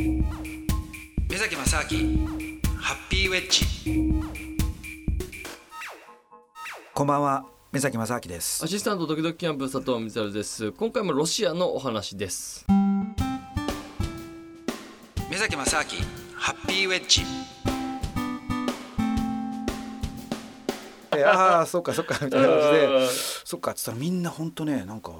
目崎正明ハッピーウェッジ。こんばんは目崎正明です。アシスタントドキドキキャンプ佐藤光晴です。今回もロシアのお話です。目崎正明ハッピーウェッジ。ああそっかそっかみたいな感じで。そっかっつったらみんな本当ねなんか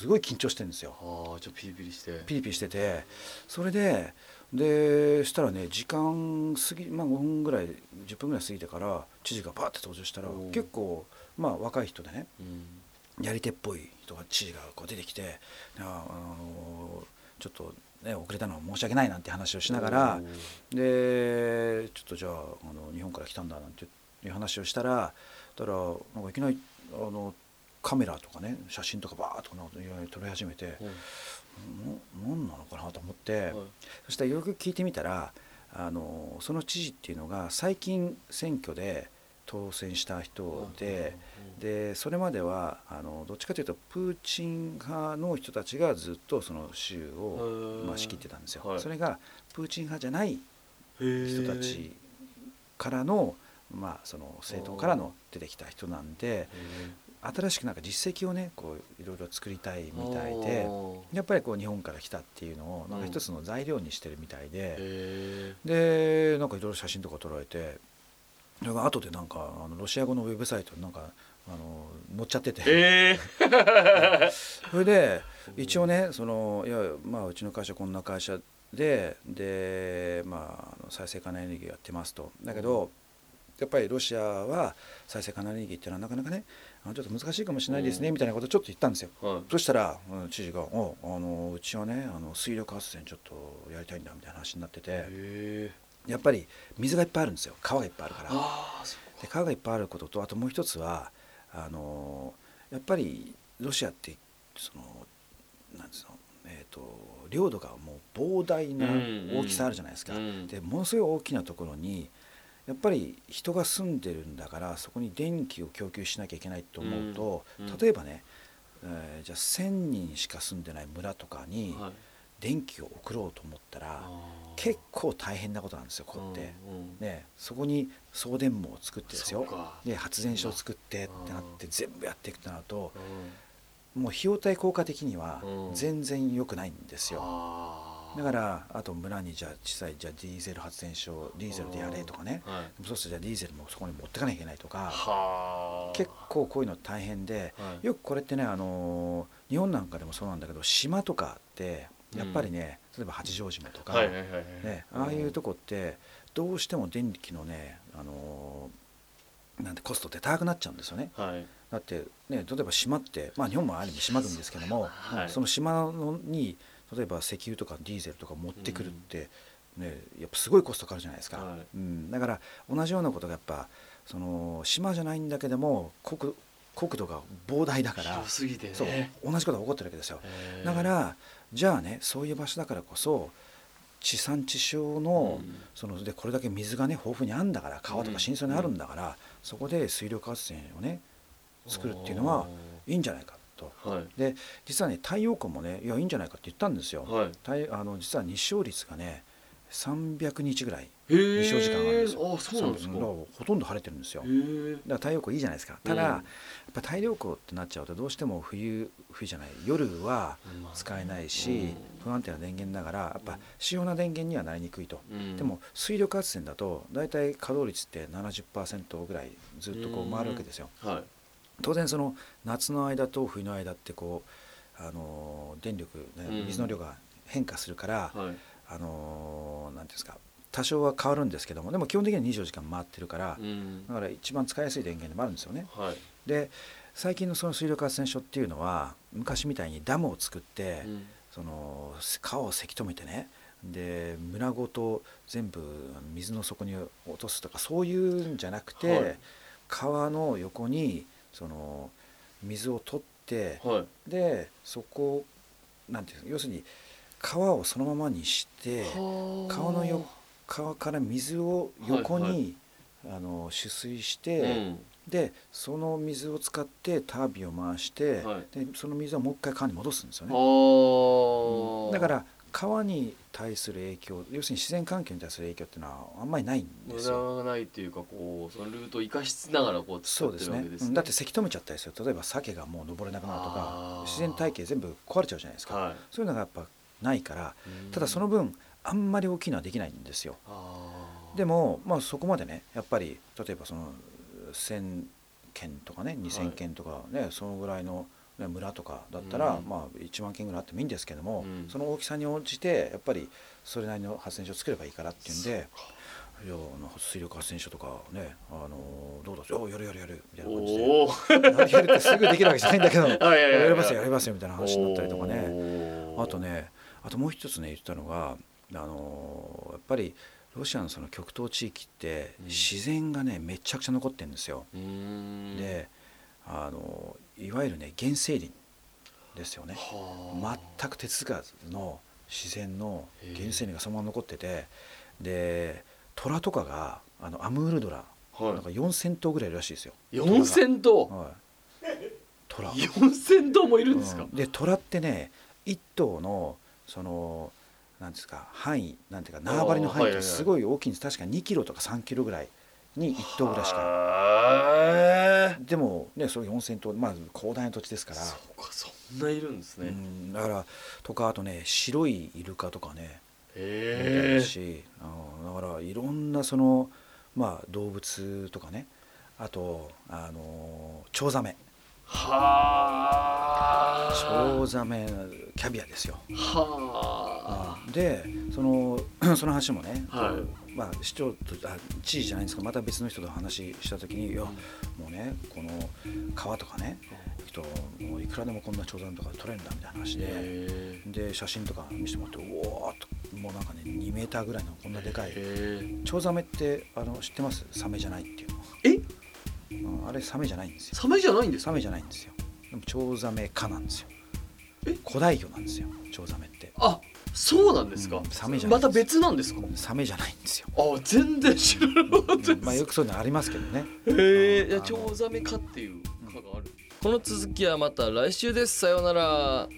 すごい緊張してるんですよ。ああちょっとピリピリして。ピリピリしてて。それででしたらね時間過ぎまあ5分ぐらい10分ぐらい過ぎてから知事がバーって登場したら結構まあ若い人でねうん。やり手っぽい人が知事がこう出てきてああのちょっと、ね、遅れたのは申し訳ないなんて話をしながらでちょっとじゃああの日本から来たんだなんていう話をしたらたらなんかいきなりあのカメラとかね写真とかバーッとかなんかいろいろ撮り始めてうん。な何なのかなと思って、はい。そしたらよく聞いてみたらあのその知事っていうのが最近選挙で当選した人で。でそれまではあのどっちかというとプーチン派の人たちがずっとその州を、まあ、仕切ってたんですよ。はい。それがプーチン派じゃない人人たちからの,、まあその政党からの出てきた人なんで新しくなんか実績をねこういろいろ作りたいみたいでやっぱりこう日本から来たっていうのをなんか一つの材料にしてるみたいで。へでなんかいろいろ写真とか撮られてそれが後でなんかあのロシア語のウェブサイトになんかあの載っちゃってて、え それで一応ねそのいやまあうちの会社こんな会社ででまあ再生可能エネルギーやってますと。だけどやっぱりロシアは再生可能エネルギーっていうのはなかなかねあのちょっと難しいかもしれないですねうん。みたいなことをちょっと言ったんですよ。はい。そしたら、うん知事が「おあのうちはねあの水力発電ちょっとやりたいんだ」みたいな話になってて。へやっぱり水がいっぱいあるんですよ。川がいっぱいあるから。で川がいっぱいあることとあともう一つはあのやっぱりロシアってそのなんつうのえー、と領土がもう膨大な大きさあるじゃないですか、うん。でものすごい大きなところにやっぱり人が住んでるんだからそこに電気を供給しなきゃいけないと思うと、うんうん。例えばね、えーじゃあ1,000人しか住んでない村とかにはい。電気を送ろうと思ったら、あー。結構大変なことなんですよここって。うんうん。ね、そこに送電網を作ってですよ。で発電所を作ってってなって全部やっていくとなるとうん。もう費用対効果的にはうん。全然良くないんですよだからあと村にじゃあ小さいじゃあディーゼル発電所ディーゼルでやれとかね。はい。そうするとじゃあディーゼルもそこに持ってかなきゃいけないとか。はあ。結構こういうの大変ではい。よくこれってねあの日本なんかでもそうなんだけど島とかってやっぱりね例えば八丈島とかね、ああいうとこってどうしても電気のね、あのーなんてコストって高くなっちゃうんですよね。はい。だってね例えば島って、まあ、日本もある意味島国ですけども、はい。その島のに例えば石油とかディーゼルとか持ってくるって、ね、やっぱすごいコストかかるじゃないですか、はい。うん、だから同じようなことがやっぱその島じゃないんだけども国国土が膨大だから広すぎてね。そう同じことが起こってるわけですよ。だからじゃあねそういう場所だからこそ地産地消の,、うん。そのでこれだけ水がね豊富にあるんだから川とか深層にあるんだから、そこで水力発電をね作るっていうのはいいんじゃないかと。はい。で実はね太陽光もねいやいいんじゃないかって言ったんですよ。はい。太あの実は日照率がね300日ぐらい日照時間があるんですよ。あそうなんですか。ほとんど晴れてるんですよ。だから太陽光いいじゃないですか。ただ、うんやっぱ太陽光ってなっちゃうとどうしても冬冬じゃない。夜は使えないし、不安定な電源だからやっぱ主要な電源にはなりにくいと、うん。でも水力発電だと大体稼働率って70%ぐらいずっとこう回るわけですよ。はい当然その夏の間と冬の間ってこうあの電力、ねうん。水の量が変化するから、はい。あのなんていうんですか多少は変わるんですけどもでも基本的には24時間回ってるから、うん。だから一番使いやすい電源でもあるんですよね。はい。で最近のその水力発電所っていうのは昔みたいにダムを作って、うん。その川をせき止めてねで村ごと全部水の底に落とすとかそういうんじゃなくて、はい。川の横にその水を取ってはい。でそこなんていうの要するに川をそのままにして川のよ川から水を横に、はいはい。あの取水しうて、ん。でその水を使ってタービンを回して、はい。でその水をもう一回川に戻すんですよあ。ね。ーだから川に対する影響要するに自然環境に対する影響っていうのはあんまりないんです無よ。駄がないっていうかこうそのルートを生かしながらこう作ってそうですね。るわけですね。うんだってせき止めちゃったりする。例えば鮭がもう登れなくなるとか自然体系全部壊れちゃうじゃないですか、はい。そういうのがやっぱないからうん。ただその分あんまり大きいのはできないんですよ。でもまあそこまでねやっぱり例えばその1,000件とかね2,000件とかね、そのぐらいの、ね、村とかだったら、うん。まあ1万件ぐらいあってもいいんですけども、うん。その大きさに応じてやっぱりそれなりの発電所を作ればいいからっていうんでいやあの水力発電所とかねあのどうだおやるやるやるみたいな感じで。おおやるってすぐできるわけじゃないんだけど いやりますよやりますよみたいな話になったりとかね。ねあとねあともう一つね言ったのがあのやっぱりロシアのその極東地域ってうん。自然がねめちゃくちゃ残ってるんですよ。であのいわゆるね原生林ですよね。はあ。全く手つかずの自然の原生林がそのまま残っててで虎とかがあのアムールドラ、はい。なんか4,000頭ぐらいいるらしいですよ。4000頭？はい、虎。4000頭もいるんですか？うん。で虎ってね一頭のそのなんですか範囲なんていうか縄張りの範囲ってすごい大きいんです。確か2キロとか3キロぐらいに1頭ぐらいしかかでもねそれ4,000頭まあ広大な土地ですから。そうかそんないるんですうねんだからとかあとね白いイルカとかねえるしだからいろんなそのまあ動物とかねあとあのチョウザメ。はチあョウザメキャビアですよ。はあでその その話もね、はいまあ、市長とあ知事じゃないんですか。また別の人と話した時に「いやもうねこの川とかね人もういくらでもこんなチョウザメとか撮れるんだ」みたいな話で。へで写真とか見せてもらってうおーっともうなんかね2メーターぐらいのこんなでかいえチョウザメってあの知ってます？サメじゃないっていうの、え？うん、あれサメじゃないんですよ。サメじゃないんですか？サメじゃないんですよ。でもチョウザメ科なんですよ。え？古代魚なんですよチョウザメって。あそうなんですか、うんサメじゃまた別なんですか、サメじゃないんですよ。あ全然知らなかったまあよくそういうのありますけどね。へえチョウザメ科っていう科がある、この続きはまた来週です。さようなら